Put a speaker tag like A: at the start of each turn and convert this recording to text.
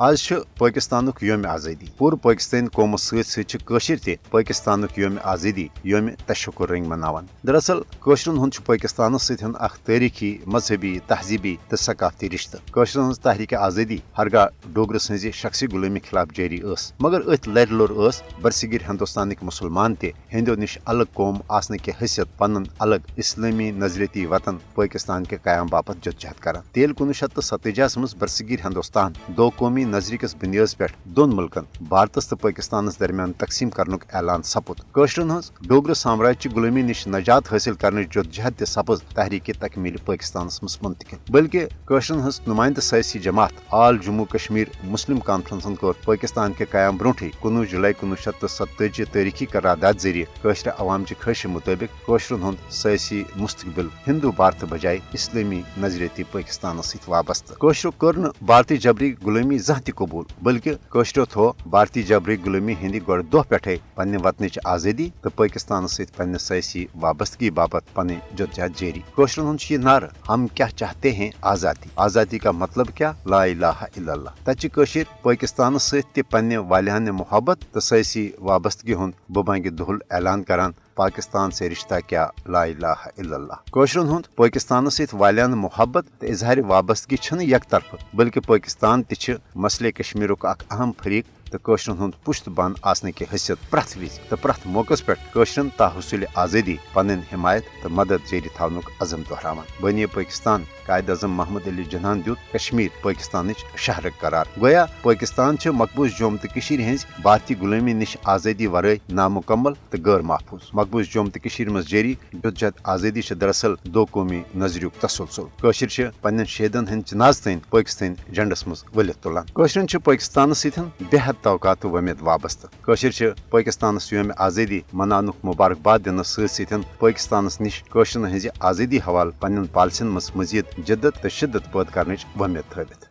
A: آج پاکستان یوم آزادی پور پاکستان قومس ستر تہ پاکستان یوم آزادی یوم تشکر رنگ مناوان دراصل قشرن ہند پاکستان ستن اخ تاریخی مذہبی تہذیبی تو ثقافتی رشتہ قشرن ہز تحریک آزادی ہرگاہ ڈوگر سز شخصی غلامی خلاف جاری اس مگر ات لر لور اس برصغیر ہندوستانک مسلمان تہ ہندو نش الگ قوم آسن کی حیثیت پن الگ اسلامی نظریتی وطن پاکستان کے قیام باپت جدجہد کران تیل کنوہ شیت تو ستجاہس مز برصغیر ہندوستان دو قومی نظری کس پہ دون ملکن بھارتس تو پاکستان درمیان تقسیم کرنک اعلان سپد۔ قشرن ہز ڈوگر سامراج چہ غلامی نش نجات حاصل کرنے جدجہد تہ سپز تحریک تکمیل پاکستان مز منتقل۔ بلکہ قشرن ہز نمائندہ سیاسی جماعت آل جموں کشمیر مسلم کانفرنسن کور پاکستان کے قیام برونٹھی کنوہ جولائی کنوہ شیت تو ستتجی تاریخی قرارداد ذریعہ قشر عوام چہ خواہش مطابق قشرن ہند سیاسی مستقبل ہندو بھارت بجائے اسلامی نظریتی پاکستان ست وابستہ۔ قشر کر بھارتی جبری غلامی زہ تہ قبول، بلکہ قشرو تھو بھارتی جبری غلامی ہندی گۄڈٕ دۄہ پٮ۪ٹھے پننہِ وطنٕچ آزٲدی تہٕ پٲکِستانس سۭتۍ پننہِ سیٲسی وابستگی باپتھ پنٕنۍ جدجہد جٲری کٲشرن ہُنٛد چھُ ہم کیٛاہ چاہتے ہیں آزادی؟ آزادی کا مطلب کیا؟ لا الہ الا اللہ۔ تتہِ چھِ کٲشِر پٲکِستانس سۭتۍ تہِ محبت تہٕ سیٲسی وابستگی ہُنٛد بُبنگہِ دۄہل اعلان کران۔ پاکستان سے رشتہ کیا، لا الہ الا اللہ۔ کوشرن ہند پاکستان ست والیان محبت تو اظہار وابستگی چھ یک طرف۔ بلکہ پاکستان تہ مسئلے کشمیر اخ اہم فریق تو قشرن ہند پشت بند آسن کی حیثیت پریت وز تو پریت موقع پہ قشرن تاحصل آزادی پن حمایت تو مدد جاری تھونک عزم دہراوان بنی پاکستان قائد اعظم محمد علی جناحن دیت کشمیر پاکستان شہرک قرار گویا پاکستان مقبوض جوم تو ہز بھارتی غلامی نش آزادی ورائے نامکمل تو غیر محفوظ مقبوض جوم تو مز جاری جدجہد آزادی دراصل دو قومی نظریک تسلسل قشر پن شہیدن ہند جناز تین پاکستان جنڈس مز ولت تلان قشرن پاکستان ستن بےحد توقعات وۄمید وابستہٕ کٲشِر چھِ پٲکِستانَس یومہِ آزٲدی مناونُک آزادی باد دِنَس سۭتۍ سۭتۍ پاکستانس نش قشرن ہز آزادی حوالہ پن پالسِیَن منٛز مزید جدت تو شدت پٲدٕ کرنٕچ وۄمید تھوت